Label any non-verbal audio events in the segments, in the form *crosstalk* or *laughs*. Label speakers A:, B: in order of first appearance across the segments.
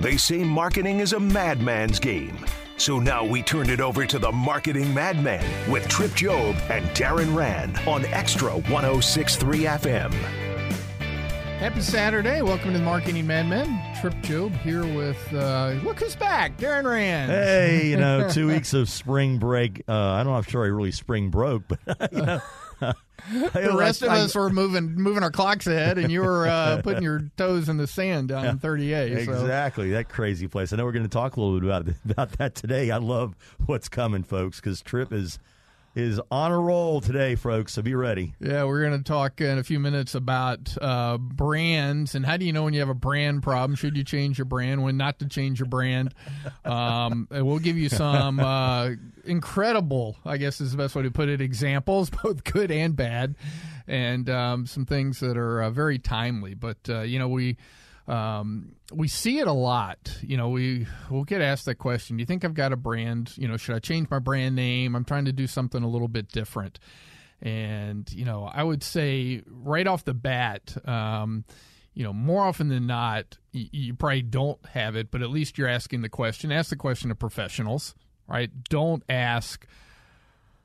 A: They say marketing is a madman's game. So now we turned it over to the marketing madman with Tripp Job and Darren Rand on Xtra 1063 FM.
B: Happy Saturday. Welcome to the Marketing Madmen. Tripp Job here with, uh, look who's back, Darren Rand.
C: Hey, you know, *laughs* two weeks of spring break. Uh, I don't know if sure I really spring broke, but, *laughs* you know. *laughs*
B: the rest of us were moving moving our clocks ahead, and you were uh, *laughs* putting your toes in the sand down in 30A.
C: So. Exactly, that crazy place. I know we're going to talk a little bit about *laughs* about that today. I love what's coming, folks, because Tripp is is on a roll today, folks. So be ready.
B: Yeah, we're going to talk in a few minutes about uh, brands and how do you know when you have a brand problem? Should you change your brand? When not to change your brand? Um, we'll give you some uh, incredible, I guess is the best way to put it, examples, *laughs* both good and bad, and um, some things that are uh, very timely. But uh, you know, we um, we see it a lot. You know, we we'll get asked that question. Do you think I've got a brand? You know, should I change my brand name? I'm trying to do something a little bit different. And you know, I would say right off the bat, um, you know, more often than not, you, you probably don't have it, but at least you're asking the question. Ask the question to professionals, right? Don't ask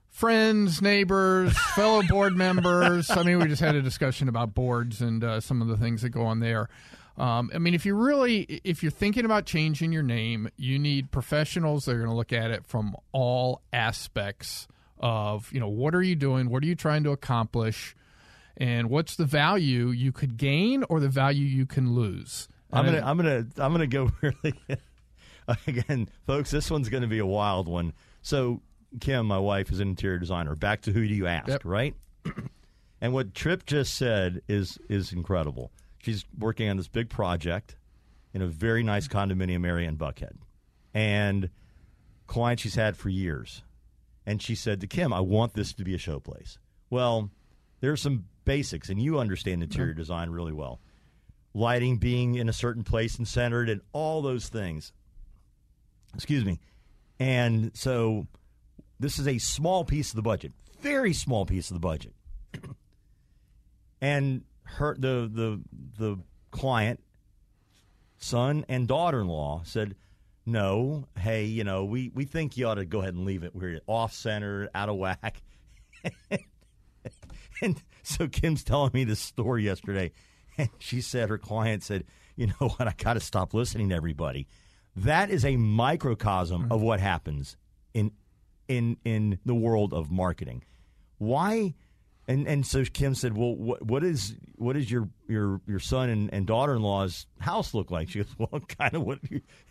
B: friends, neighbors, *laughs* fellow board members. I mean, we just had a discussion about boards and uh, some of the things that go on there. Um, I mean, if you really, if you're thinking about changing your name, you need professionals that are going to look at it from all aspects of, you know, what are you doing? What are you trying to accomplish? And what's the value you could gain or the value you can lose?
C: I'm gonna, I'm gonna, I'm gonna go *laughs* really again, folks. This one's going to be a wild one. So, Kim, my wife, is an interior designer. Back to who do you ask,
B: yep.
C: right? *clears throat* and what Tripp just said is is incredible She's working on this big project in a very nice condominium area in Buckhead. And client she's had for years. And she said to Kim, I want this to be a showplace. Well, there's some basics, and you understand interior mm-hmm. design really well. Lighting being in a certain place and centered, and all those things. Excuse me. And so this is a small piece of the budget, very small piece of the budget. *clears throat* and her the the the client son and daughter-in-law said no hey you know we we think you ought to go ahead and leave it. We're off center out of whack. *laughs* And so kim's telling me this story yesterday and she said her client said you know what? I got to stop listening to everybody. That is a microcosm mm-hmm. of what happens in in in the world of marketing. Why and and so Kim said, "Well, what what is what is your your your son and, and daughter in law's house look like?" She goes, *laughs* "Well, kind of what."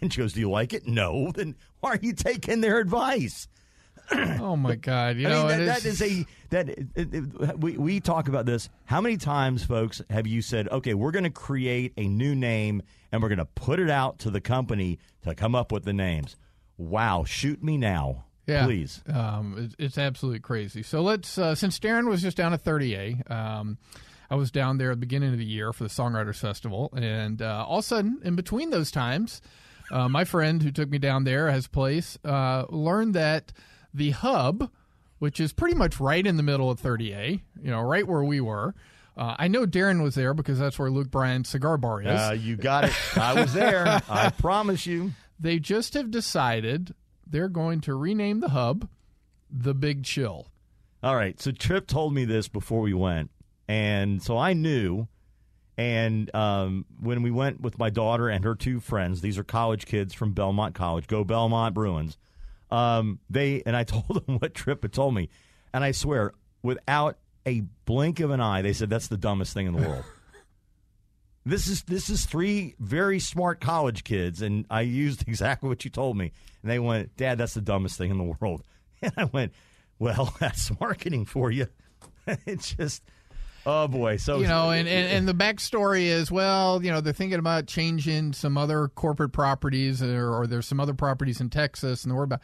C: And she goes, "Do you like it?" No. *laughs* Then why are you taking their advice? *clears throat*
B: oh my God! You I know
C: mean, that, that is a that it, it, we we talk about this. How many times, folks, have you said, "Okay, we're going to create a new name and we're going to put it out to the company to come up with the names"? Wow! Shoot me now.
B: Yeah,
C: please.
B: Um, it's, it's, absolutely crazy. So let's uh, since Darren was just down at 30A, um, I was down there at the beginning of the year for the Songwriters Festival, and uh, all of a sudden, in between those times, uh, my friend who took me down there as place uh, learned that the hub, which is pretty much right in the middle of 30A, you know, right where we were. Uh, I know Darren was there because that's where Luke Bryan's cigar bar is.
C: Uh, you got it. I was there. *laughs* I promise you.
B: They just have decided they're going to rename the hub the Big Chill.
C: All right. So Tripp told me this before we went, and so I knew. And um, when we went with my daughter and her two friends, these are college kids from Belmont College. Go Belmont Bruins. Um, they and I *laughs* told them what Tripp had told me, and I swear, without a blink of an eye, they said that's the dumbest thing in the world. *laughs* This is this is three very smart college kids, and I used *laughs* exactly what you told me. And they went, "Dad, that's the dumbest thing in the world." *laughs* And I went, "Well, *laughs* that's marketing for you." it's just Oh boy! So
B: you know, and, and and the backstory is well, you know, they're thinking about changing some other corporate properties, uh, or, or there's some other properties in Texas, and the word about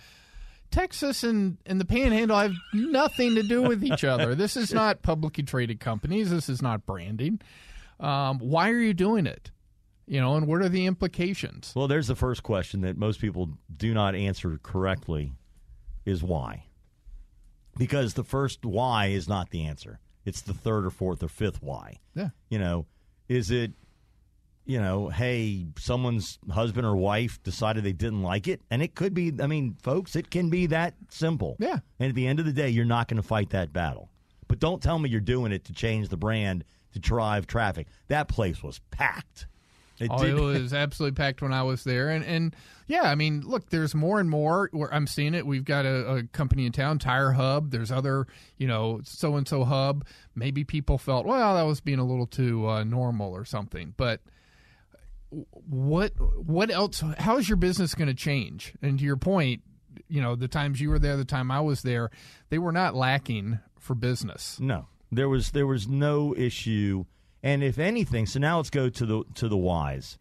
B: Texas and and the Panhandle have nothing to do with each other. This is not publicly traded companies. This is not branding. Um, why are you doing it? You know, and what are the implications?
C: Well, there's the first question that most people do not answer correctly is why. Because the first why is not the answer. It's the third or fourth or fifth why.
B: Yeah.
C: You know, is it you know, hey, someone's husband or wife decided they didn't like it. And it could be, I mean, folks, it can be that simple.
B: Yeah.
C: And at the end of the day, you're not going to fight that battle. But don't tell me you're doing it to change the brand to drive traffic. That place was packed.
B: It, oh, it *laughs* was absolutely packed when I was there, and and yeah, I mean, look, there's more and more. Where I'm seeing it. We've got a, a company in town, Tire Hub. There's other, you know, so and so hub. Maybe people felt, well, that was being a little too uh, normal or something, but what what else how is your business going to change and to your point you know the times you were there the time i was there they were not lacking for business
C: no there was there was no issue and if anything so now let's go to the to the whys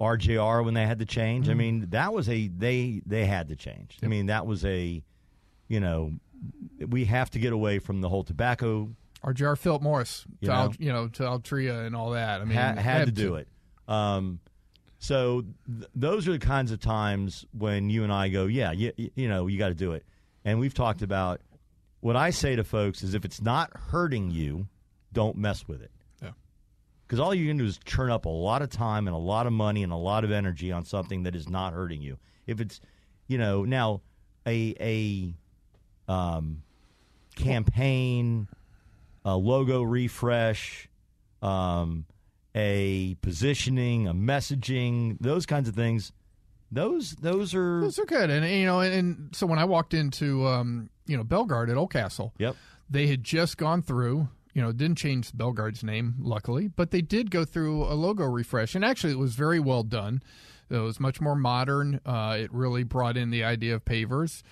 C: rjr when they had to change mm-hmm. i mean that was a they they had to change yep. i mean that was a you know we have to get away from the whole tobacco
B: rjr philip morris you to know, Al, you know to altria and all that i mean
C: had, had to do to. it um, so th- those are the kinds of times when you and I go, yeah, you, you know, you got to do it. And we've talked about what I say to folks is if it's not hurting you, don't mess with it.
B: Yeah.
C: Because all you can do is churn up a lot of time and a lot of money and a lot of energy on something that is not hurting you. If it's, you know, now a a um, campaign, a logo refresh, um, a positioning, a messaging, those kinds of things. Those those are
B: those are good, and you know, and, and so when I walked into um, you know Belgard at Oldcastle,
C: yep,
B: they had just gone through. You know, didn't change Belgard's name, luckily, but they did go through a logo refresh, and actually, it was very well done. It was much more modern. Uh, it really brought in the idea of pavers,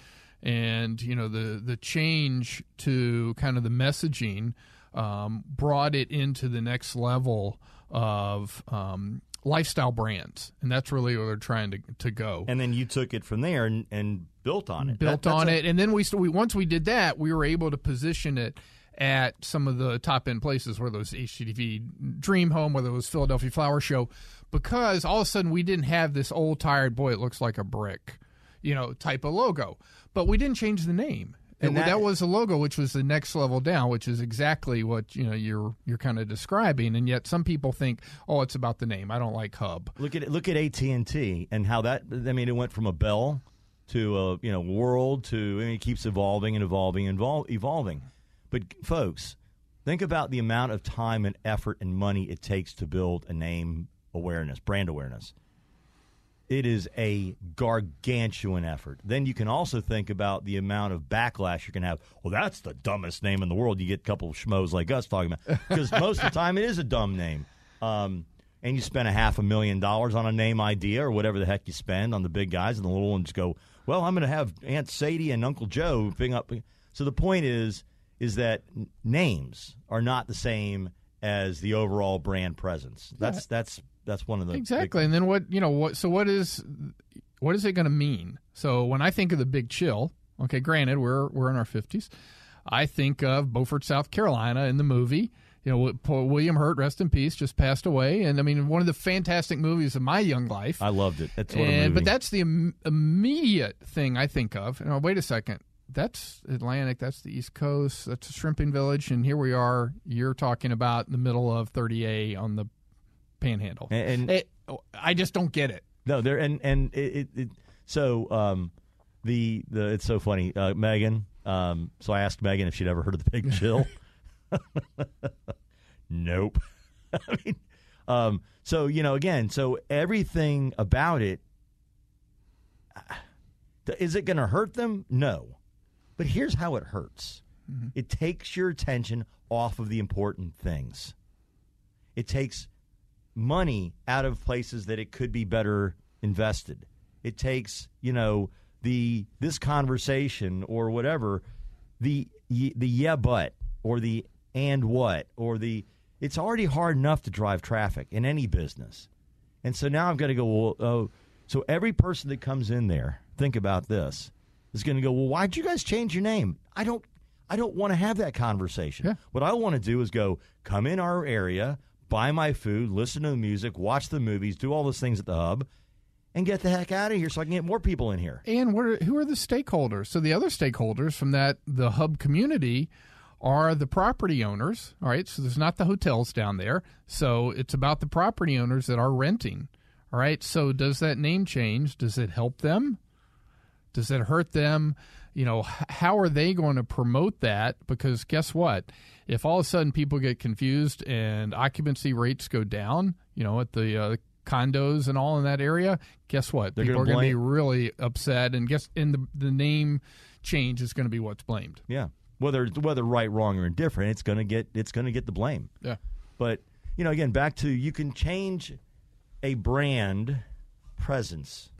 B: and you know the the change to kind of the messaging um, brought it into the next level of um, lifestyle brands, and that's really where they're trying to to go.
C: And then you took it from there and, and built on it.
B: Built that, on a- it, and then we, we once we did that, we were able to position it at some of the top end places, whether it was HGTV Dream Home, whether it was Philadelphia Flower Show, because all of a sudden we didn't have this old tired boy. It looks like a brick, you know, type of logo, but we didn't change the name. And that, that, was a logo which was the next level down which is exactly what you know you're you're kind of describing. And yet some people think oh it's about the name. I don't like hub.
C: Look at look at AT&T and how that i mean it went from a bell to a you know world to mean, it keeps evolving and evolving and evol- evolving but folks think about the amount of time and effort and money it takes to build a name awareness brand awareness it is a gargantuan effort. Then you can also think about the amount of backlash you can have. Well, that's the dumbest name in the world. You get a couple of schmoes like us talking about because *laughs* most of the time it is a dumb name. Um, and you spend a half a million dollars on a name idea or whatever the heck you spend on the big guys, and the little ones go, "Well, I'm going to have Aunt Sadie and Uncle Joe bring up." So the point is, is that names are not the same as the overall brand presence. That's that's that's one of the
B: exactly. and then what you know what? So what is what is it going to mean? So when I think of the Big Chill, okay, granted we're we're in our fifties, I think of Beaufort, South Carolina, in the movie. You know, William Hurt, rest in peace, just passed away, and I mean, one of the fantastic movies of my young life.
C: I loved it.
B: That's and, but that's the Im- immediate thing I think of. And oh, wait a second, that's Atlantic. That's the East Coast. That's a shrimping village, and here we are. You're talking about the middle of 30A on the panhandle. And, and it, I just don't get it.
C: No, there and and it, it, it so um, the the it's so funny. Uh, Megan. Um, so I asked Megan if she'd ever heard of the Big Chill. *laughs* nope. *laughs* I mean, um, so you know, again, so everything about it is it going to hurt them? No, but here's how it hurts. Mm-hmm. It takes your attention off of the important things. It takes money out of places that it could be better invested. It takes, you know, the this conversation or whatever, the the yeah but or the and what or the it's already hard enough to drive traffic in any business. And so now I've got to go, well, oh, so every person that comes in there, think about this, is going to go, well, why'd you guys change your name? I don't, I don't want to have that conversation.
B: Yeah.
C: What I want to do is go, come in our area, buy my food, listen to the music, watch the movies, do all those things at the hub, and get the heck out of here so I can get more people in here.
B: And what are, who are the stakeholders? So the other stakeholders from that the hub community are the property owners. All right, so there's not the hotels down there. So it's about the property owners that are renting. All right, so does that name change? Does it help them? Does it hurt them? You know, how are they going to promote that? Because guess what? If all of a sudden people get confused and occupancy rates go down, you know, at the uh, condos and all in that area, guess what?
C: They're
B: people are
C: gonna
B: going to be really upset, and guess and the the name change is going to be what's blamed.
C: Yeah. Whether whether right, wrong, or indifferent, it's gonna get it's gonna get the blame.
B: Yeah.
C: But you know, again, back to you can change a brand presence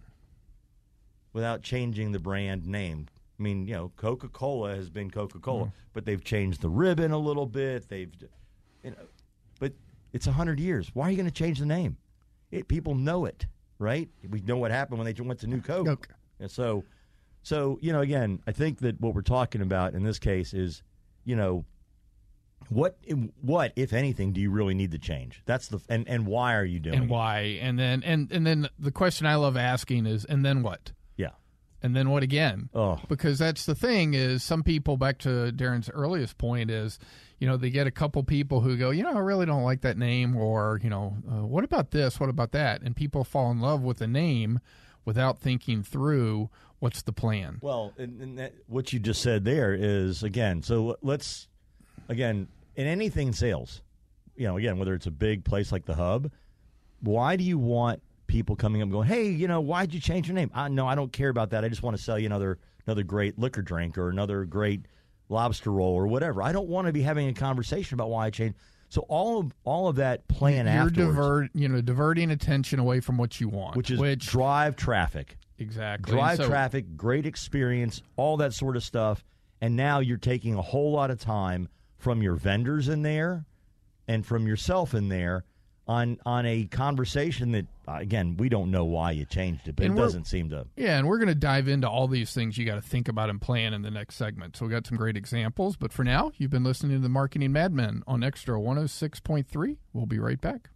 C: without changing the brand name. I mean, you know, Coca Cola has been Coca Cola, mm-hmm. but they've changed the ribbon a little bit. They've, you know, but it's a hundred years. Why are you going to change the name? It, people know it, right? We know what happened when they went to New Coke.
B: Coke.
C: And so, so you know, again, I think that what we're talking about in this case is, you know, what what if anything do you really need to change? That's the and and why are you doing
B: And
C: it?
B: why? And then and and then the question I love asking is, and then what?
C: Yeah.
B: And then what again?
C: Oh.
B: because that's the thing is some people back to Darren's earliest point is, you know, they get a couple people who go, you know, I really don't like that name, or you know, uh, what about this? What about that? And people fall in love with a name without thinking through what's the plan.
C: Well, and, and that, what you just said there is again. So let's again in anything sales, you know, again whether it's a big place like the hub, why do you want people coming up going, hey, you know, why'd you change your name? I, no, I don't care about that. I just want to sell you another another great liquor drink or another great lobster roll or whatever. I don't want to be having a conversation about why I changed. So all of all of that plan
B: You're
C: afterwards,
B: divert, you know, diverting attention away from what you want,
C: which is
B: which
C: drive traffic.
B: exactly
C: drive
B: So-
C: traffic, great experience, all that sort of stuff. And now you're taking a whole lot of time from your vendors in there and from yourself in there on on a conversation that uh, again we don't know why you changed it, but
B: And
C: it doesn't seem to.
B: Yeah, and we're going to dive into all these things you got to think about and plan in the next segment. So we got some great examples, but for now, you've been listening to the Marketing Madmen on Xtra 106.3. We'll be right back.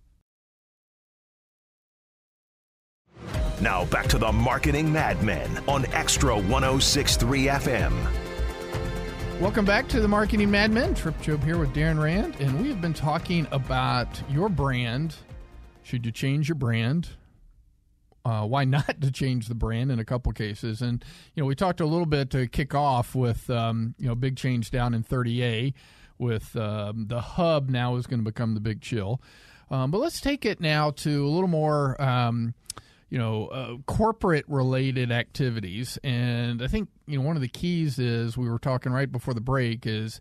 A: Now back to the Marketing Madmen on Xtra 1063 FM.
B: Welcome back to the Marketing Madmen. Tripp Job here with Darren Rand, and we have been talking about your brand. Should you change your brand? Uh, why not *laughs* to change the brand in a couple cases? And you know, we talked a little bit to kick off with um, you know big change down in 30A with um, the hub now is going to become the Big Chill. Um, but let's take it now to a little more. You know, uh, corporate related activities. And I think, you know, one of the keys is we were talking right before the break is,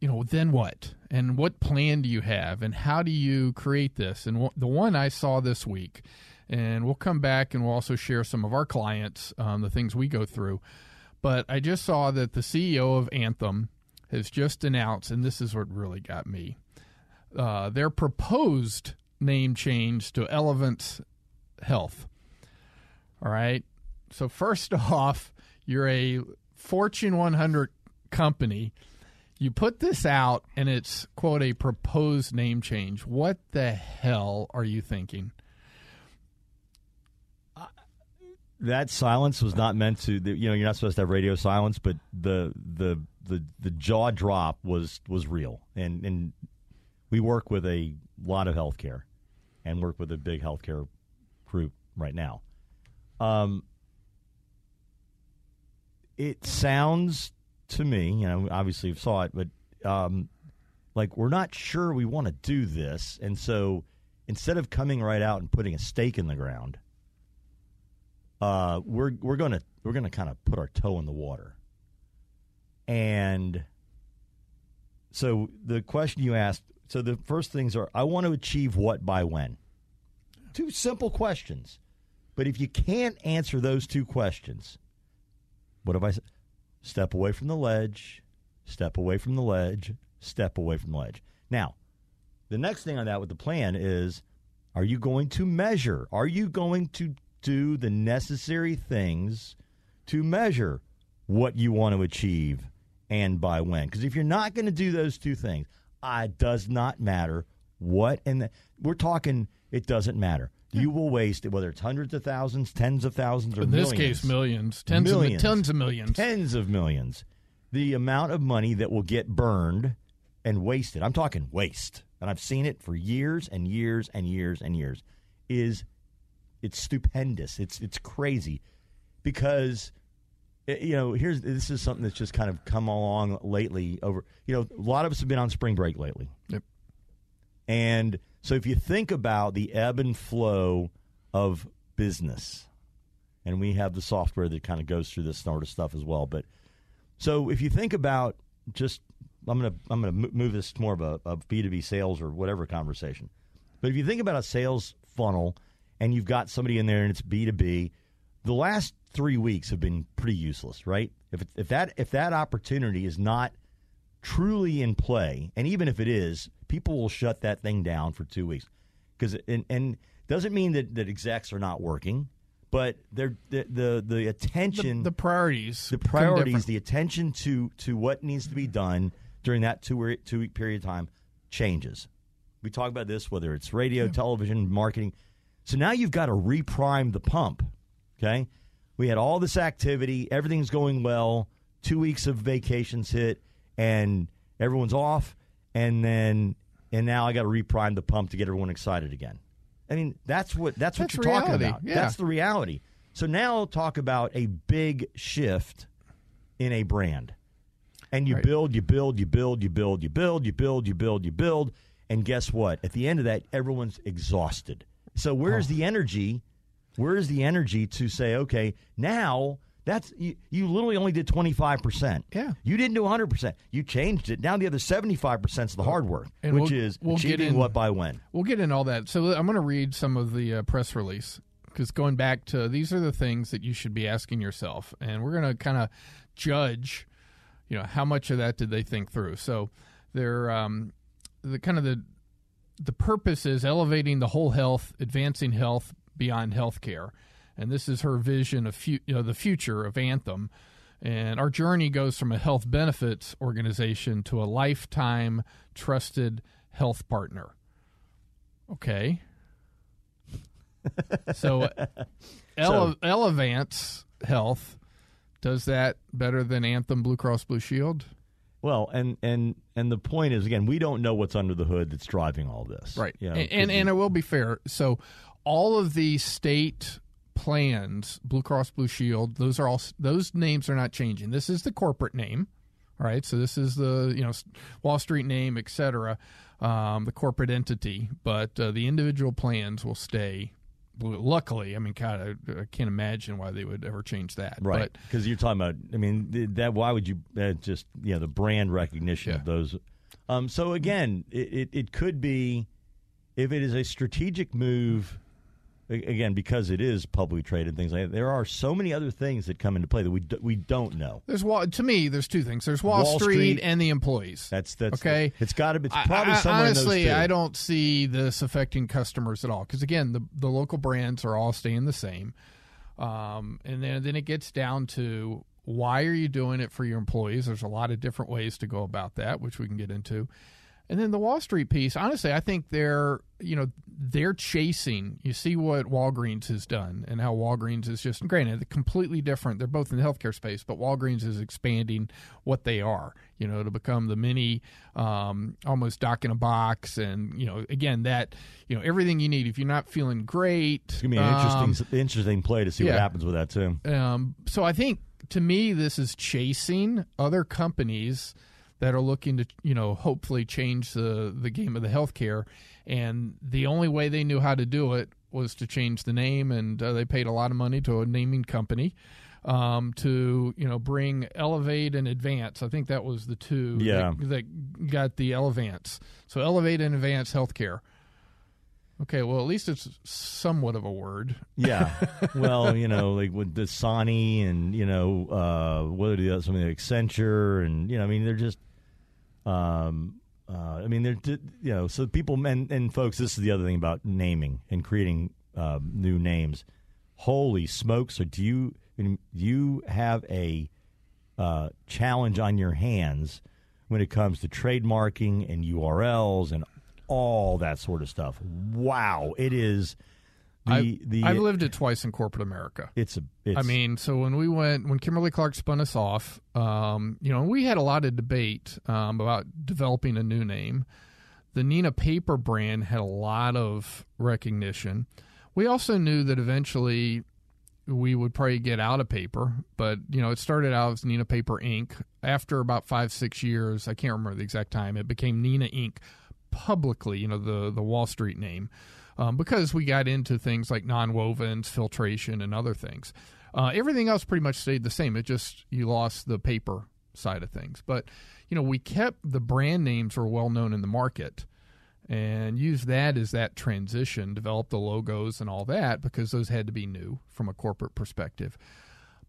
B: you know, then what? And what plan do you have? And how do you create this? And wh- the one I saw this week, and we'll come back and we'll also share some of our clients, um, the things we go through. But I just saw that the CEO of Anthem has just announced, and this is what really got me uh, their proposed name change to Elevance Health. All right. So, first *laughs* off, you're a Fortune 100 company. You put this out and it's, quote, a proposed name change. What the hell are you thinking?
C: That silence was not meant to. You know, you're not supposed to have radio silence, but the the the the jaw drop was was real, and and we work with a lot of healthcare, and work with a big healthcare group right now. Um, it sounds to me, you know, obviously you saw it, but um, like we're not sure we want to do this, and so instead of coming right out and putting a stake in the ground, uh, we're we're gonna we're gonna kind of put our toe in the water, and so the question you asked. So the first things are: I want to achieve what by when. Two simple questions, but if you can't answer those two questions, what have I said? Step away from the ledge. Step away from the ledge. step away from the ledge. Now, the next thing on that with the plan is are you going to measure? Are you going to do the necessary things to measure what you want to achieve and by when? Because if you're not going to do those two things, it does not matter what, and we're talking, it doesn't matter. You will waste it, whether it's hundreds of thousands, tens of thousands, or
B: In this
C: millions.
B: case, millions, tens
C: Millions.
B: of tons of millions.
C: tens of millions. The amount of money that will get burned and wasted, I'm talking waste, and I've seen it for years and years and years and years, is it's stupendous. It's it's crazy because eh, you know here's this is something that's just kind of come along lately over you know a lot of us have been on spring break lately
B: Yep.
C: And so if you think about the ebb and flow of business, and we have the software that kind of goes through this sort of stuff as well. But so if you think about just, I'm gonna I'm gonna move this to more of a, a B2B sales or whatever conversation. But if you think about a sales funnel, and you've got somebody in there and it's B2B, the last three weeks have been pretty useless, right? If if that if that opportunity is not truly in play, and even if it is, people will shut that thing down for two weeks because and, and doesn't mean that, that execs are not working, but they're the the, the
B: The,
C: attention,
B: the priorities.
C: the priorities, the attention to to what needs to be done during that two two week period of time changes. We talk about this whether it's radio, television, marketing. So now you've got to reprime the pump. Okay, we had all this activity, everything's going well. Two weeks of vacations hit, and everyone's off, and then and now I got to reprime the pump to get everyone excited again. I mean, that's what that's,
B: That's
C: what you're talking about.
B: yeah.
C: That's the reality. So now talk about a big shift in a brand. And you
B: Right.
C: build, you build, you build, you build, you build, you build, you build, you build, and guess what? At the end of that, everyone's exhausted. So where's
B: Oh.
C: the energy? Where's the energy to say, okay, now that's you, you literally only did 25%.
B: Yeah.
C: You didn't do 100%. You changed it. Now the other 75% is the hard work,
B: And
C: which
B: we'll-
C: is
B: we'll get in-
C: what by when.
B: We'll get into all that. So I'm going to read some of the uh, press release because going back to these are the things that you should be asking yourself, and we're going to kind of judge, you know, how much of that did they think through. So they're um, the kind of the the purpose is elevating the whole health, advancing health beyond healthcare, and this is her vision of fu- you know, the future of Anthem. And our journey goes from a health benefits organization to a lifetime trusted health partner. Okay. *laughs* So, Ele- Elevance Health does that better than Anthem Blue Cross Blue Shield?
C: Well, and and and the point is again, we don't know what's under the hood that's driving all this.
B: Right.
C: You know,
B: and, and and I will be fair. So all of the state plans, Blue Cross Blue Shield, those are all those names are not changing. This is the corporate name. All right. So this is the, you know, Wall Street name, et cetera, um, the corporate entity, but uh, the individual plans will stay. Luckily, I mean, God, I, I can't imagine why they would ever change that.
C: right because you're talking about. I mean, that why would you uh, just you know the brand recognition
B: Yeah.
C: of those. Um, so again, it, it it could be if it is a strategic move. Again, because it is publicly traded, things like that. There are so many other things that come into play that we d- we don't know.
B: there's Wall, to me, there's two things. There's Wall,
C: Wall
B: Street,
C: Street-
B: and the employees.
C: That's that's
B: Okay.
C: It's got to be. It's
B: I-
C: probably
B: I-
C: somewhere
B: honestly,
C: in those two.
B: I don't see this affecting customers at all because again, the the local brands are all staying the same, um, and then then it gets down to why are you doing it for your employees? There's a lot of different ways to go about that, which we can get into. And then the Wall Street piece, honestly, I think they're you know they're chasing. You see what Walgreens has done and how Walgreens is just granted completely different. They're both in the healthcare space, but Walgreens is expanding what they are. You know to become the mini, um, almost doc in a box, and you know again that you know everything you need if you're not feeling great.
C: It's gonna be an
B: um,
C: interesting interesting play to see what happens with that too.
B: um, so I think to me, this is chasing other companies that are looking to, you know, hopefully change the the game of the healthcare. And the only way they knew how to do it was to change the name, and uh, they paid a lot of money to a naming company um, to, you know, bring Elevate and Advance. I think that was the two
C: Yeah.
B: that, that got the Elevance. So Elevate and Advance Healthcare. Okay, well, at least it's somewhat of a word.
C: Yeah. *laughs* well, you know, like with the Sony and you know, uh, what are the some of the Accenture and you know, I mean, they're just um, Uh, I mean, they're you know, so people and, and folks. This is the other thing about naming and creating uh, new names. Holy smokes! Or do you do you have a uh, challenge on your hands when it comes to trademarking and URLs and all that sort of stuff? Wow, it is. The,
B: I've,
C: the,
B: I've lived it twice in corporate America.
C: It's a. It's,
B: I mean, so when we went, when Kimberly Clark spun us off, um, you know, we had a lot of debate um, about developing a new name. The Neenah Paper brand had a lot of recognition. We also knew that eventually we would probably get out of paper, but you know, it started out as Neenah Paper Inc. After about five, six years, I can't remember the exact time, it became Neenah Inc. publicly, you know, the the Wall Street name um, because we got into things like nonwovens, filtration, and other things. Uh, everything else pretty much stayed the same. It just you lost the paper side of things, but you know we kept the brand names were well known in the market and used that as that transition, developed the logos and all that because those had to be new from a corporate perspective.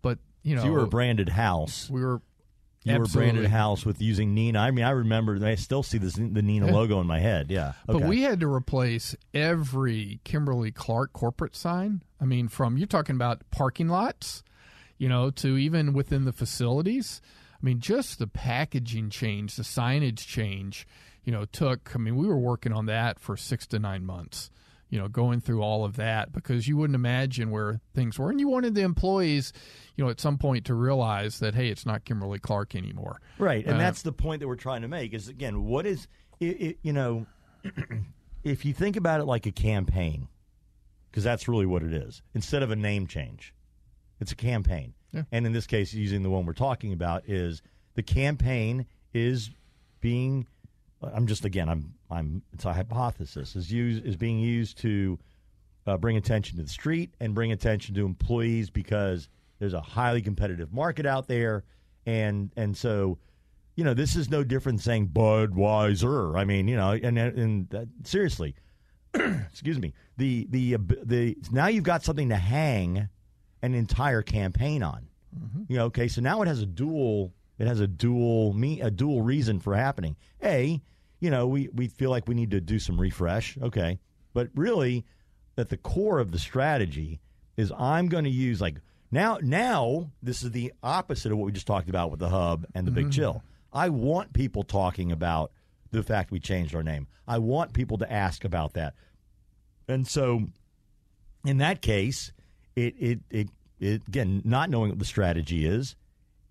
B: But you know,
C: so you were a branded house.
B: We were
C: you
B: Absolutely.
C: were branded house with using Neenah. I mean, I remember. I still see this, the Neenah *laughs* logo in my head. Yeah,
B: okay. but we had to replace every Kimberly Clark corporate sign. I mean, from you're talking about parking lots, you know, to even within the facilities. I mean, just the packaging change, the signage change, you know, took. I mean, we were working on that for six to nine months you know, going through all of that because you wouldn't imagine where things were. And you wanted the employees, you know, at some point to realize that, hey, it's not Kimberly Clark anymore.
C: Right. And uh, that's the point that we're trying to make is, again, what is, it, it, you know, *clears throat* if you think about it like a campaign, because that's really what it is, instead of a name change, it's a campaign. Yeah. And in this case, using the one we're talking about, is the campaign is being I'm just again, I'm, I'm. It's a hypothesis is used is being used to uh, bring attention to the street and bring attention to employees because there's a highly competitive market out there, and and so, you know, this is no different than saying Budweiser. I mean, you know, and and uh, seriously, *clears throat* excuse me, the the the now you've got something to hang an entire campaign on. Mm-hmm. You know, okay, so now it has a dual it has a dual me a dual reason for happening. A, you know, we we feel like we need to do some refresh. Okay, but really, at the core of the strategy is I'm going to use like now now this is the opposite of what we just talked about with the hub and the mm-hmm. big chill. I want people talking about the fact we changed our name. I want people to ask about that. And so in that case, it it it, it again not knowing what the strategy is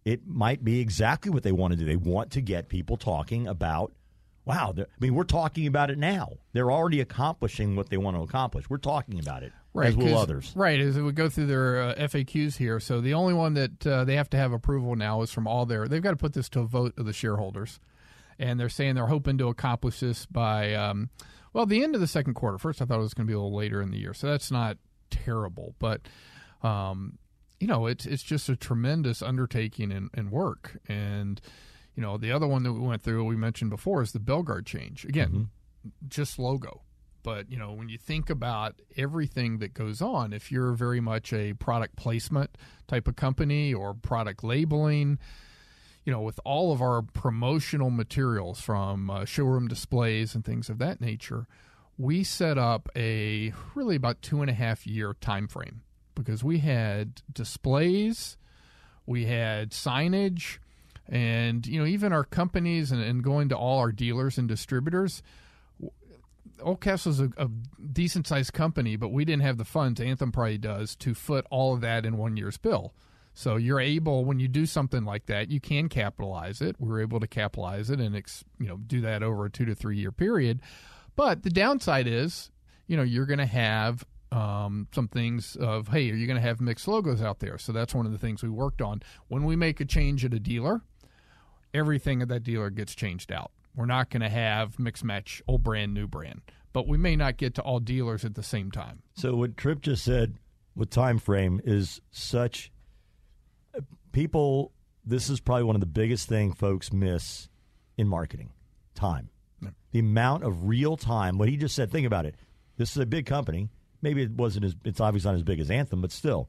C: it might be exactly what they want to do. They want to get people talking about, wow, I mean, we're talking about it now. They're already accomplishing what they want to accomplish. We're talking about it, right, as will others.
B: Right, as we go through their uh, FAQs here. So the only one that uh, they have to have approval now is from all their, they've got to put this to a vote of the shareholders. And they're saying they're hoping to accomplish this by, um, well, the end of the second quarter. First, I thought it was going to be a little later in the year. So that's not terrible. But, um, you know, it's it's just a tremendous undertaking and, and work. And you know, the other one that we went through, we mentioned before, is the Belgard change. Again, mm-hmm. just logo. But you know, when you think about everything that goes on, if you're very much a product placement type of company or product labeling, you know, with all of our promotional materials from uh, showroom displays and things of that nature, we set up a really about two and a half year time frame because we had displays, we had signage, and you know even our companies and, and going to all our dealers and distributors. Oldcastle's a, a decent sized company, but we didn't have the funds. Anthem probably does to foot all of that in one year's bill. So you're able when you do something like that, you can capitalize it. We were able to capitalize it and ex, you know do that over a two to three year period. But the downside is, you know, you're going to have um, some things of hey, are you going to have mixed logos out there? So that's one of the things we worked on. When we make a change at a dealer, everything at that dealer gets changed out. We're not going to have mix match old brand, new brand, but we may not get to all dealers at the same time.
C: So what Tripp just said with time frame is such people. This is probably one of the biggest thing folks miss in marketing: time. Yeah. The amount of real time. What he just said. Think about it. This is a big company maybe it wasn't as it's obviously not as big as Anthem, but still,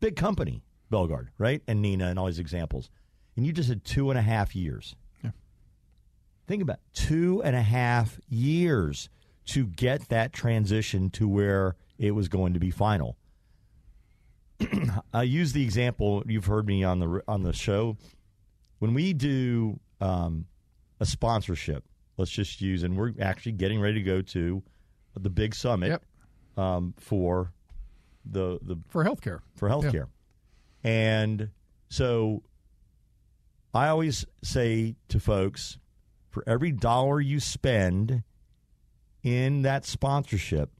C: big company, Belgard, right? And Neenah and all these examples. And you just had two and a half years. Yeah. Think about it, two and a half years to get that transition to where it was going to be final. *clears throat* I use the example you've heard me on the on the show when we do um, a sponsorship. Let's just use, and we're actually getting ready to go to the big summit
B: Yep.
C: Um, for the the
B: For healthcare.
C: for healthcare. And so I always say to folks for every dollar you spend in that sponsorship,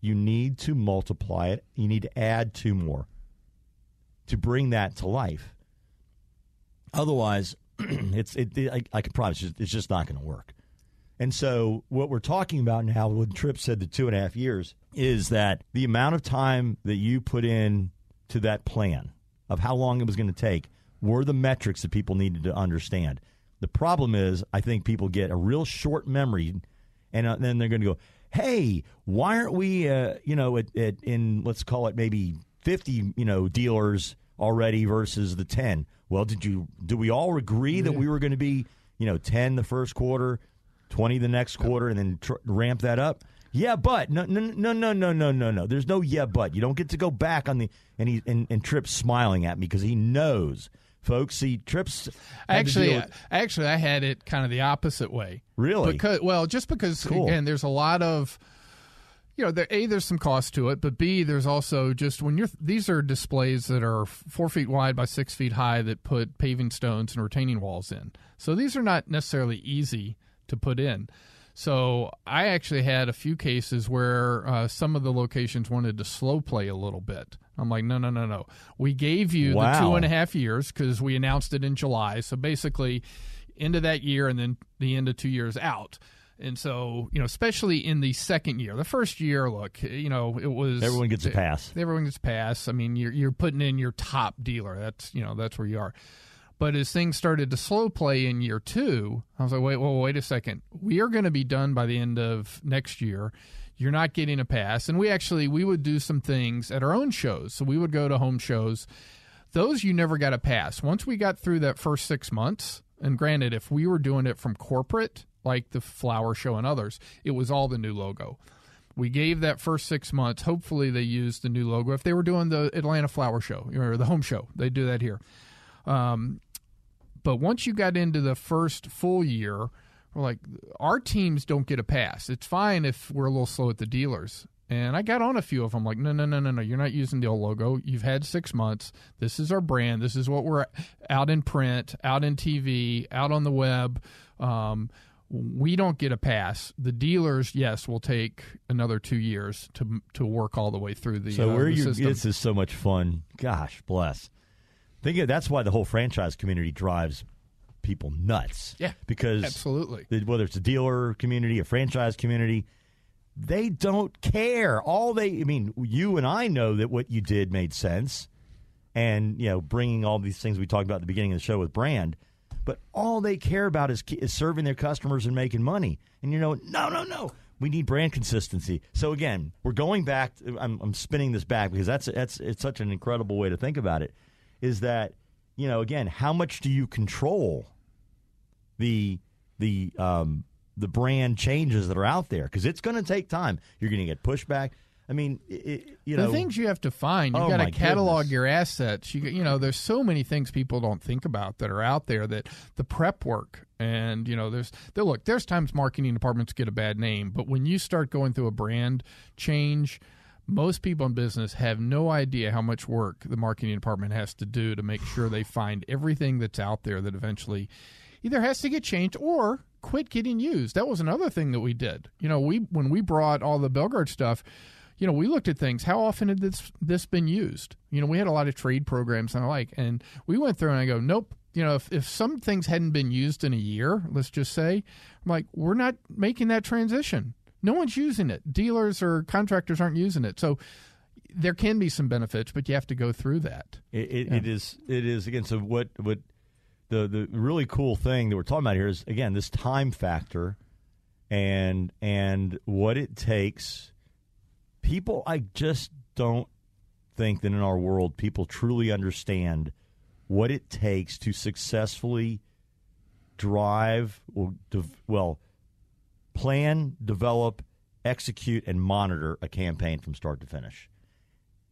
C: you need to multiply it. You need to add two more to bring that to life. Otherwise, *clears throat* it's it, I, I can promise you, it's just not going to work. And so, what we're talking about now, when Tripp said the two and a half years, is that the amount of time that you put in to that plan of how long it was going to take were the metrics that people needed to understand. The problem is, I think people get a real short memory, and uh, then they're going to go, "Hey, why aren't we, uh, you know, at, at, in let's call it maybe fifty, you know, dealers already versus the ten? Well, did you do we all agree that we were going to be, you know, ten the first quarter, twenty the next quarter, and then tr- ramp that up? Yeah, but no, no, no, no, no, no, no, no. There's no yeah, but. You don't get to go back on the and he and, and Tripp's smiling at me because he knows, folks. See, Tripp's
B: Actually,
C: with-
B: actually, I had it kind of the opposite way.
C: Really?
B: Because well, just because
C: Cool.
B: again, there's a lot of you know, there, a there's some cost to it, but b there's also just when you're these are displays that are four feet wide by six feet high that put paving stones and retaining walls in. So these are not necessarily easy to put in. So I actually had a few cases where uh, some of the locations wanted to slow play a little bit. I'm like, no, no, no, no. We gave you the two and a half years because we announced it in July. So basically, end of that year and then the end of two years out. And so, you know, especially in the second year, the first year, look, you know, it was
C: everyone gets a pass.
B: Everyone gets a pass. I mean, you're you're putting in your top dealer. That's you know that's where you are. But as things started to slow play in year two, I was like, wait, well, wait a second. We are going to be done by the end of next year. You're not getting a pass. And we actually we would do some things at our own shows. So we would go to home shows. Those you never got a pass. Once we got through that first six months, and granted, if we were doing it from corporate, like the flower show and others, it was all the new logo. We gave that first six months. Hopefully, they used the new logo. If they were doing the Atlanta Flower Show or the home show, they do that here. Um, but once you got into the first full year, we're like, our teams don't get a pass. It's fine if we're a little slow at the dealers. And I got on a few of them, like, no, no, no, no, no. You're not using the old logo. You've had six months. This is our brand. This is what we're out in print, out in TV, out on the web. Um, we don't get a pass. The dealers, yes, will take another two years to to work all the way through the,
C: So
B: uh,
C: where
B: the
C: you
B: system.
C: this is so much fun. Gosh, bless. Think of, that's why the whole franchise community drives people nuts.
B: Yeah,
C: because
B: absolutely.
C: whether it's a dealer community, a franchise community, they don't care. All they, I mean, you and I know that what you did made sense, and you know, bringing all these things we talked about at the beginning of the show with brand. But all they care about is, is serving their customers and making money. And you know, no, no, no. We need brand consistency. So again, we're going back. I'm, I'm spinning this back because that's that's it's such an incredible way to think about it. Is that you know again, how much do you control the the um, the brand changes that are out there because it's going to take time. You're going to get pushback. I mean, it, you
B: the things you have to find you
C: Oh,
B: got to catalog
C: goodness.
B: your assets you you know there's so many things people don't think about that are out there that the prep work and you know there's there look there's times marketing departments get a bad name but when you start going through a brand change most people in business have no idea how much work the marketing department has to do to make sure they find everything that's out there that eventually either has to get changed or quit getting used. That was another thing that we did. You know, we when we brought all the Belgard stuff, you know, we looked at things. How often had this this been used? You know, we had a lot of trade programs and the like, and we went through and I go, nope. You know, if, if some things hadn't been used in a year, let's just say, I'm like, we're not making that transition. No one's using it. Dealers or contractors aren't using it. So there can be some benefits, but you have to go through that.
C: It, it, it is. It is again. So what? What? The the really cool thing that we're talking about here is again this time factor, and and what it takes. People, I just don't think that in our world people truly understand what it takes to successfully drive, dev- well, plan, develop, execute, and monitor a campaign from start to finish.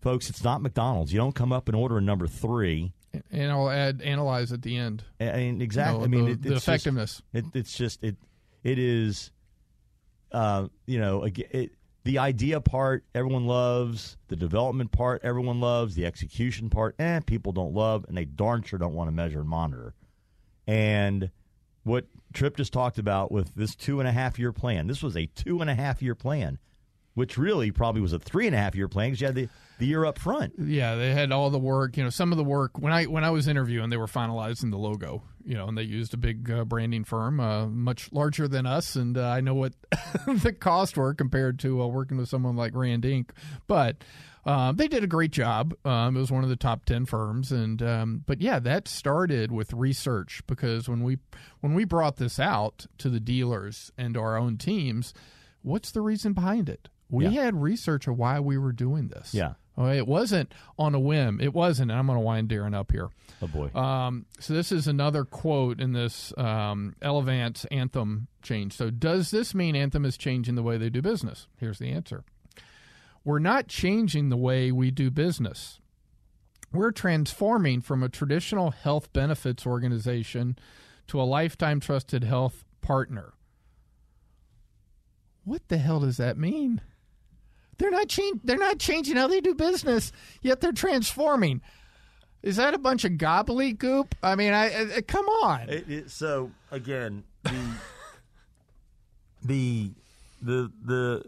C: Folks, it's not McDonald's. You don't come up and order a number three.
B: And I'll add analyze at the end.
C: I mean, exactly.
B: No,
C: I mean,
B: the-
C: it,
B: the
C: it's just-
B: effectiveness.
C: it, it's just it. It is, uh, you know, it, the idea part everyone loves, the development part everyone loves, the execution part, eh, people don't love, and they darn sure don't want to measure and monitor. And what Tripp just talked about with this two and a half year plan, this was a two and a half year plan, which really probably was a three and a half year plan because you had the, the year up front.
B: Yeah, they had all the work. You know, some of the work when I when I was interviewing, they were finalizing the logo. You know, and they used a big uh, branding firm, uh, much larger than us, and uh, I know what *laughs* the cost were compared to uh, working with someone like Rand Inc. But um, they did a great job. Um, it was one of the top ten firms, and um, but yeah, that started with research because when we when we brought this out to the dealers and our own teams, what's the reason behind it? We
C: Yeah.
B: had research of why we were doing this.
C: Yeah.
B: It wasn't on a whim. It wasn't. And I'm going to wind Darren up here.
C: Oh boy.
B: Um, so this is another quote in this um, Elevance Anthem change. So does this mean Anthem is changing the way they do business? Here's the answer. We're not changing the way we do business. We're transforming from a traditional health benefits organization to a lifetime trusted health partner. What the hell does that mean? They're not change. They're not changing how they do business, yet they're transforming. Is that a bunch of gobbledygook? I mean, I, I come on.
C: It, it, so again, the the the the,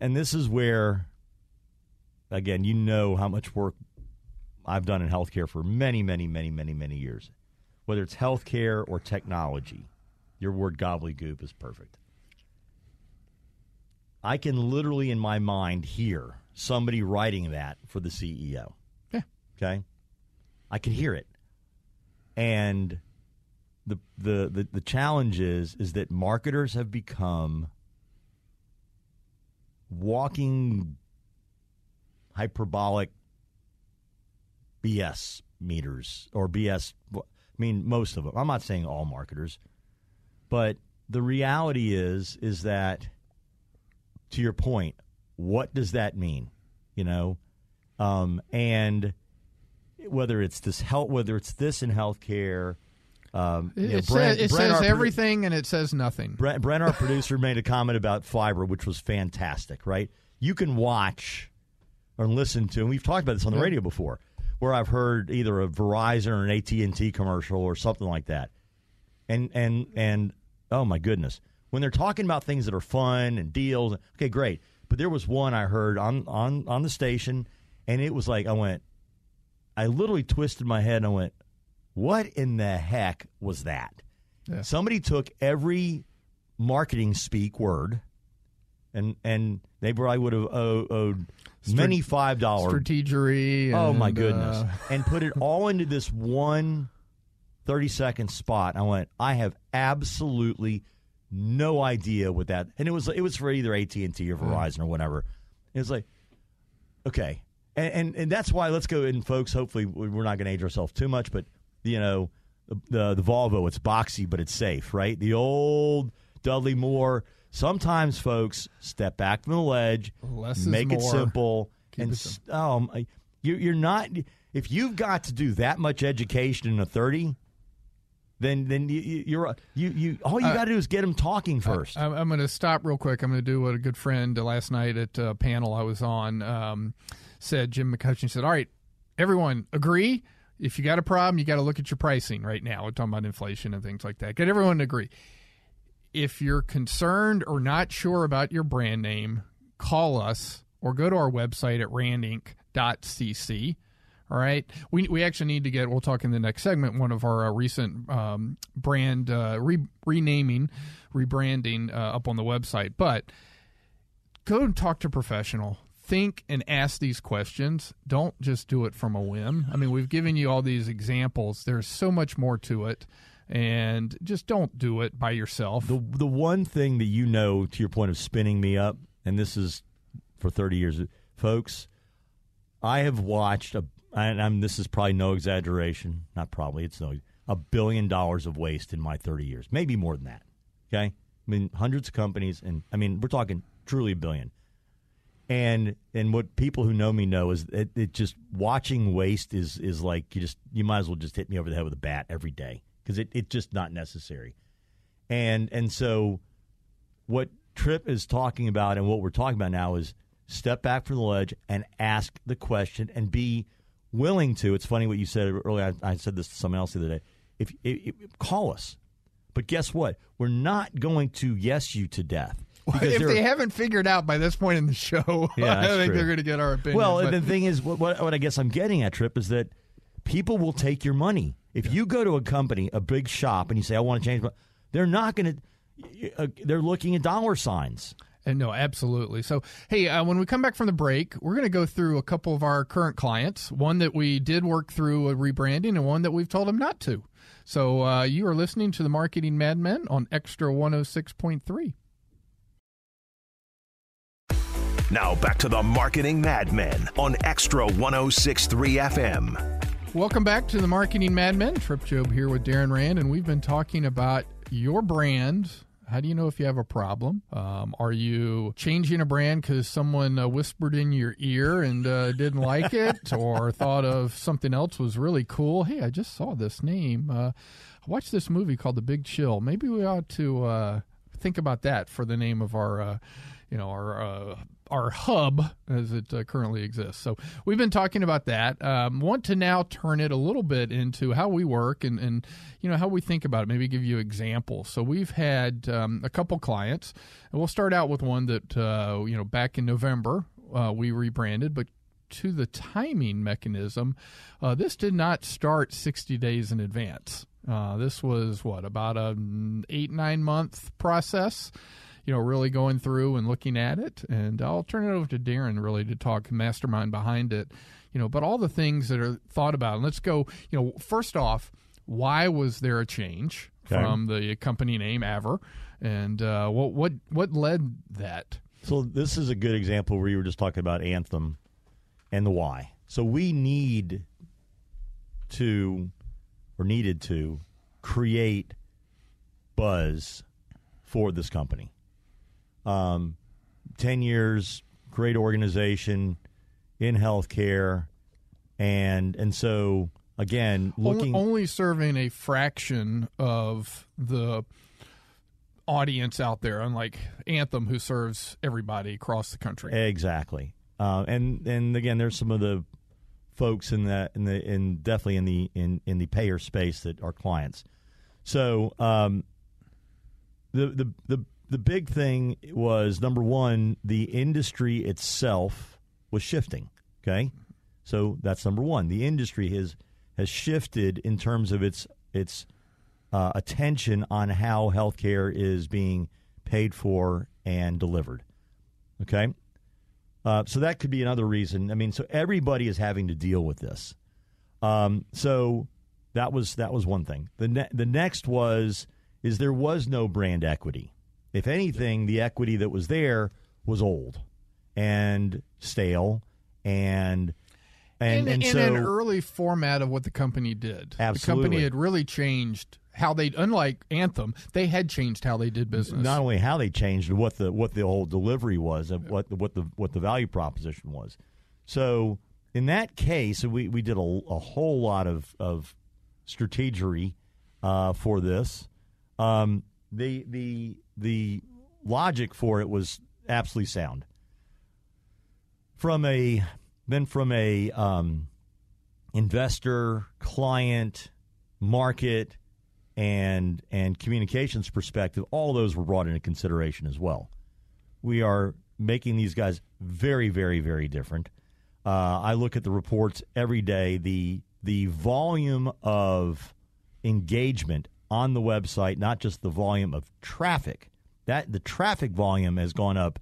C: and this is where, again, you know how much work I've done in healthcare for many, many, many, many, many years. Whether it's healthcare or technology, your word gobbledygook is perfect. I can literally, in my mind, hear somebody writing that for the CEO.
B: Yeah.
C: Okay. I can hear it. And the, the the the challenge is is that marketers have become walking hyperbolic BS meters or BS. I mean, most of them. I'm not saying all marketers, but the reality is is that to your point, what does that mean? You know, um, and whether it's this health, whether it's this in healthcare. Um,
B: It,
C: you know,
B: it
C: Brent-
B: says, it
C: Brent,
B: says
C: our produ-
B: everything and it says nothing.
C: Brent, Brent, our *laughs* producer, made a comment about fiber, which was fantastic. Right? You can watch or listen to, and we've talked about this on the
B: Yeah.
C: radio before, where I've heard either a Verizon or an AT and T commercial or something like that, and and and oh my goodness, when they're talking about things that are fun and deals, okay, great. But there was one I heard on on on the station, and it was like I went, I literally twisted my head and I went, what in the heck was that?
B: Yeah.
C: Somebody took every marketing speak word, and and they probably would have owed, owed many five dollar.
B: Strategery.
C: Oh my goodness!
B: uh,
C: and put it all into this one 30 second spot. I went, I have absolutely no idea what that. And it was it was for either AT and T or Verizon or whatever. It was like, okay, and and, and that's why let's go in, folks. Hopefully, we're not going to age ourselves too much, but you know, the, the Volvo, it's boxy but it's safe, right? The old Dudley Moore. Sometimes, folks, step back from the ledge,
B: Less
C: make it simple,
B: Keep
C: and
B: it
C: um, you, you're not. If you've got to do that much education in a thirty, then then you, you're you you all you
B: Uh,
C: got to do is get them talking first.
B: I'm, I'm going to stop real quick. I'm going to do what a good friend uh, last night at a panel I was on um, said. Jim McCutcheon said, "All right, everyone, agree. If you got a problem, you got to look at your pricing right now. We're talking about inflation and things like that. Get everyone to agree. If you're concerned or not sure about your brand name, call us or go to our website at randinc.cc. All right. We, we actually need to get, we'll talk in the next segment, one of our uh, recent um, brand uh, re- renaming, rebranding uh, up on the website. But go and talk to a professional. Think and ask these questions. Don't just do it from a whim. I mean, we've given you all these examples. There's so much more to it. And just don't do it by yourself.
C: the the one thing that you know, to your point of spinning me up, and this is for thirty years, folks. I have watched a, and I'm, this is probably no exaggeration. Not probably, it's no. a billion dollars of waste in my 30 years, maybe more than that. Okay, I mean hundreds of companies, and I mean we're talking truly a billion. And and what people who know me know is it, it just watching waste is is like you just you might as well just hit me over the head with a bat every day because it, it's just not necessary. And and so what Tripp is talking about and what we're talking about now is step back from the ledge and ask the question and be willing to. It's funny what you said earlier. I, I said this to someone else the other day. If, if, if, call us, but guess what? We're not going to yes you to death. *laughs*
B: if they haven't figured out by this point in the show, *laughs*
C: yeah,
B: I think
C: true.
B: they're going to get our opinion.
C: Well,
B: but.
C: the thing is, what, what, what I guess I'm getting at, Tripp, is that people will take your money. If yeah. you go to a company, a big shop, and you say, "I want to change," my, they're not going to. Uh, they're looking at dollar signs.
B: And no, absolutely. So, hey, uh, when we come back from the break, we're going to go through a couple of our current clients. One that we did work through a rebranding, and one that we've told them not to. So, uh, you are listening to the Marketing Madmen on Xtra 106.3.
A: Now back to the Marketing Madmen on Xtra 1063 FM.
B: Welcome back to the Marketing Madmen. Tripp Job here with Darren Rand, and we've been talking about your brand. How do you know if you have a problem? Um, are you changing a brand because someone uh, whispered in your ear and uh, didn't like it, *laughs* or thought of something else was really cool? Hey, I just saw this name. Uh, I watched this movie called The Big Chill. Maybe we ought to uh, think about that for the name of our, uh, you know, our uh, our hub as it uh, currently exists. So we've been talking about that. Um, want to now turn it a little bit into how we work and, and you know how we think about it. Maybe give you examples. So we've had um, a couple clients, and we'll start out with one that uh, you know back in November uh, we rebranded, but to the timing mechanism, uh, this did not start 60 days in advance. Uh, this was what about an eight nine month process you know, really going through and looking at it. And I'll turn it over to Darren really to talk mastermind behind it, you know, but all the things that are thought about. And let's go, you know, first off, why was there a change okay. from the company name Aver, and uh, what what what led that?
C: So this is a good example where you were just talking about Anthem and the why. So we need to or needed to create buzz for this company. Um, 10 years, great organization in healthcare. And, and so, again, looking.
B: Only, serving a fraction of the audience out there, unlike Anthem, who serves everybody across the country.
C: Exactly. Uh, and and again, there's some of the folks in the in the in definitely in the in in the payer space that are clients. So um, the the the the big thing was number one, the industry itself was shifting. Okay, so that's number one. The industry has has shifted in terms of its its uh, attention on how healthcare is being paid for and delivered. Okay, uh, so that could be another reason. I mean, so everybody is having to deal with this. Um, so that was that was one thing. The ne- the next was is there was no brand equity. If anything, the equity that was there was old and stale and and,
B: in,
C: and
B: in
C: so,
B: an early format of what the company did.
C: Absolutely.
B: The company had really changed how they unlike Anthem, they had changed how they did business.
C: Not only how they changed, what the what the whole delivery was, of what the, what the what the value proposition was. So in that case, we we did a, a whole lot of of strategery uh, for this. Um, the the the logic for it was absolutely sound. From a then from a um, investor, client, market, and and communications perspective, all those were brought into consideration as well. We are making these guys very, very, very different. Uh, I look at the reports every day. The the volume of engagement on the website, not just the volume of traffic. That the traffic volume has gone up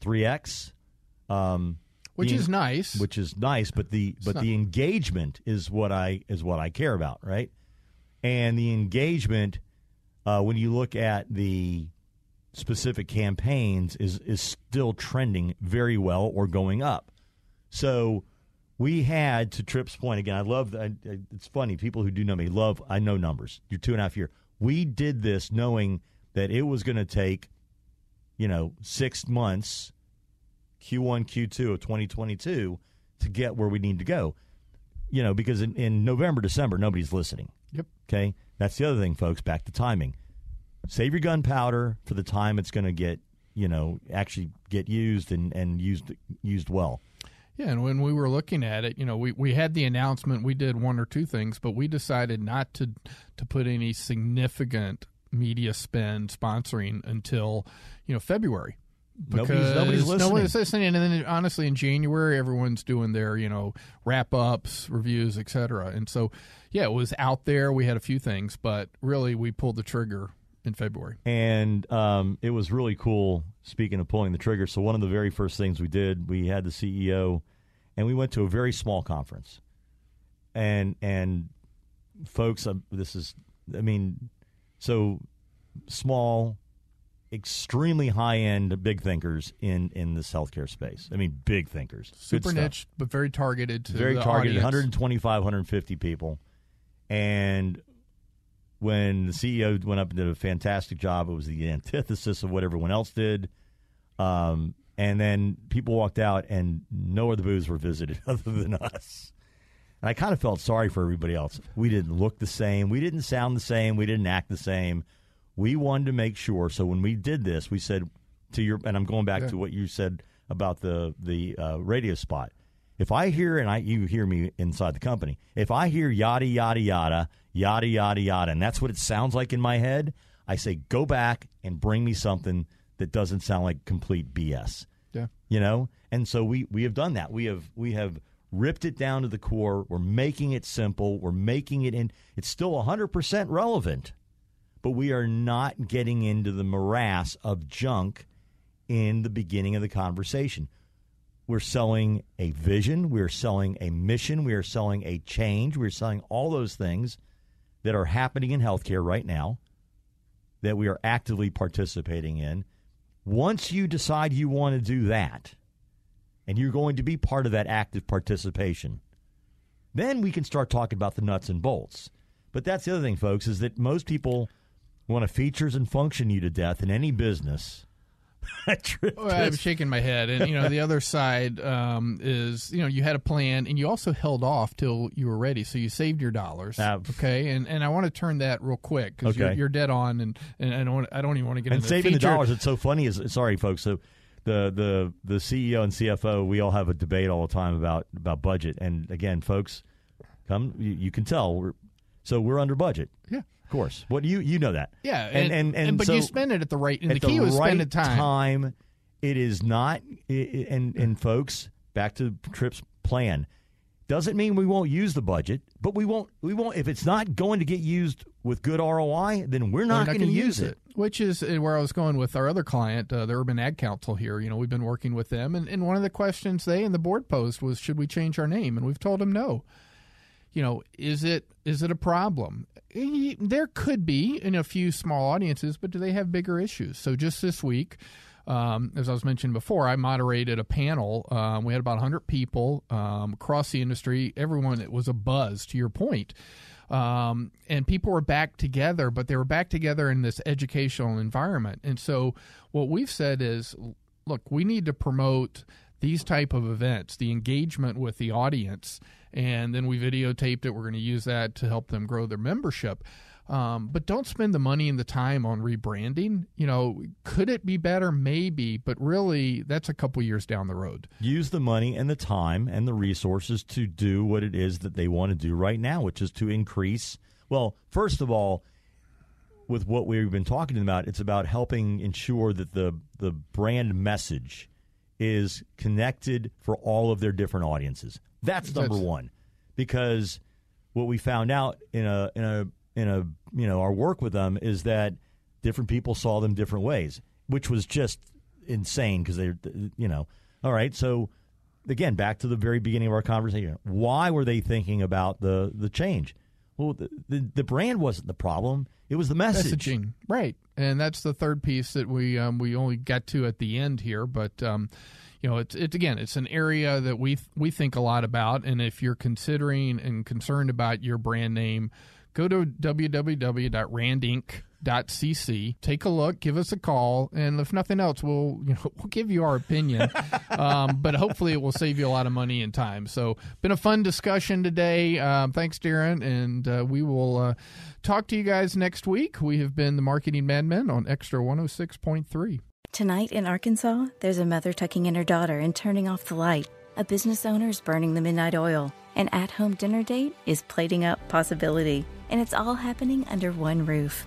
C: three x, um,
B: which the, is nice.
C: Which is nice, but the it's but not. the engagement is what I is what I care about, right? And the engagement, uh, when you look at the specific campaigns, is is still trending very well or going up. So we had to Tripp's point again. I love. I, I, it's funny. People who do know me love. I know numbers. You're two and a half year. We did this knowing that it was going to take, you know, six months, Q1, Q2 of 2022, to get where we need to go. You know, because in, in November, December, nobody's listening.
B: Yep.
C: Okay. That's the other thing, folks. Back to timing. Save your gunpowder for the time it's going to get, you know, actually get used and, and used used well.
B: Yeah, and when we were looking at it, you know, we, we had the announcement, we did one or two things, but we decided not to to put any significant media spend sponsoring until, you know, February.
C: Because nobody's, nobody's listening.
B: Nobody's listening, and then honestly, in January, everyone's doing their you know wrap ups, reviews, etc. And so, yeah, it was out there. We had a few things, but really, we pulled the trigger in February.
C: And um, it was really cool. Speaking of pulling the trigger, so one of the very first things we did, we had the CEO, and we went to a very small conference. And and folks, um, this is, I mean, so small, extremely high end, big thinkers in in this healthcare space. I mean, big thinkers,
B: super niche, but very targeted to
C: very targeted.
B: Audience.
C: 125, 150 people, and when the CEO went up and did a fantastic job. It was the antithesis of what everyone else did. Um, and then people walked out, and no other booths were visited *laughs* other than us. And I kind of felt sorry for everybody else. We didn't look the same. We didn't sound the same. We didn't act the same. We wanted to make sure. So when we did this, we said to your, and I'm going back yeah. to what you said about the the uh, radio spot. If I hear and I you hear me inside the company, if I hear yada yada yada yada yada yada, and that's what it sounds like in my head, I say go back and bring me something that doesn't sound like complete BS.
B: Yeah,
C: you know. And so we we have done that. We have we have ripped it down to the core. We're making it simple. We're making it in. It's still 100% relevant, but we are not getting into the morass of junk in the beginning of the conversation. We're selling a vision. We're selling a mission. We are selling a change. We're selling all those things that are happening in healthcare right now that we are actively participating in. Once you decide you want to do that, and you're going to be part of that active participation, then we can start talking about the nuts and bolts. But that's the other thing, folks, is that most people want to features and function you to death in any business
B: well, I'm shaking my head, and you know the *laughs* other side um, is you know you had a plan, and you also held off till you were ready, so you saved your dollars.
C: Uh,
B: okay, and and I want to turn that real quick because
C: okay.
B: you're, you're, dead on, and and I don't I don't even want to get
C: and
B: into
C: saving
B: the,
C: the dollars. It's so funny. Is sorry, folks. So the the the CEO and CFO, we all have a debate all the time about about budget, and again, folks, come you, you can tell we're so we're under budget.
B: Yeah.
C: Of course. What you you know that.
B: Yeah, and and, and, and but
C: so
B: you spend it at the right. And
C: the
B: key
C: the
B: was
C: right
B: spend time.
C: time. It is not. It, and and folks, back to Tripp's plan. Doesn't mean we won't use the budget, but we won't. We won't. If it's not going to get used with good ROI, then we're not, not going to use it. it.
B: Which is uh, where I was going with our other client, uh, the Urban Ag Council here. You know, we've been working with them, and, and one of the questions they and the board posed was, should we change our name? And we've told them no you know, is it is it a problem? There could be in a few small audiences, but do they have bigger issues? So just this week, um, as I was mentioning before, I moderated a panel. Um, we had about 100 people um, across the industry. Everyone, it was a buzz, to your point. Um, and people were back together, but they were back together in this educational environment. And so, what we've said is, look, we need to promote these type of events, the engagement with the audience, and then we videotaped it. We're going to use that to help them grow their membership. Um, but don't spend the money and the time on rebranding. You know, could it be better? Maybe, but really, that's a couple years down the road.
C: Use the money and the time and the resources to do what it is that they want to do right now, which is to increase. Well, first of all, with what we've been talking about, it's about helping ensure that the the brand message is connected for all of their different audiences. That's number That's, one, because what we found out in a in a in a you know our work with them is that different people saw them different ways, which was just insane because they you know. All right so again back to the very beginning of our conversation. Why were they thinking about the the change? Well the, the, the brand wasn't the problem. It was the message.
B: Messaging. Right and that's the third piece that we um, we only got to at the end here but um, you know, it's it's again, it's an area that we we think a lot about, and if you're considering and concerned about your brand name, go to www.randinc.cc. Take a look, give us a call, and if nothing else, we'll you know *laughs* we'll give you our opinion. *laughs* um, but hopefully, it will save you a lot of money and time. So, been a fun discussion today. Um, thanks, Darren, and uh, we will uh, talk to you guys next week. We have been the Marketing Madmen on Xtra 106.3.
D: Tonight in Arkansas, there's a mother tucking in her daughter and turning off the light. A business owner is burning the midnight oil. An at home dinner date is plating up possibility. And it's all happening under one roof.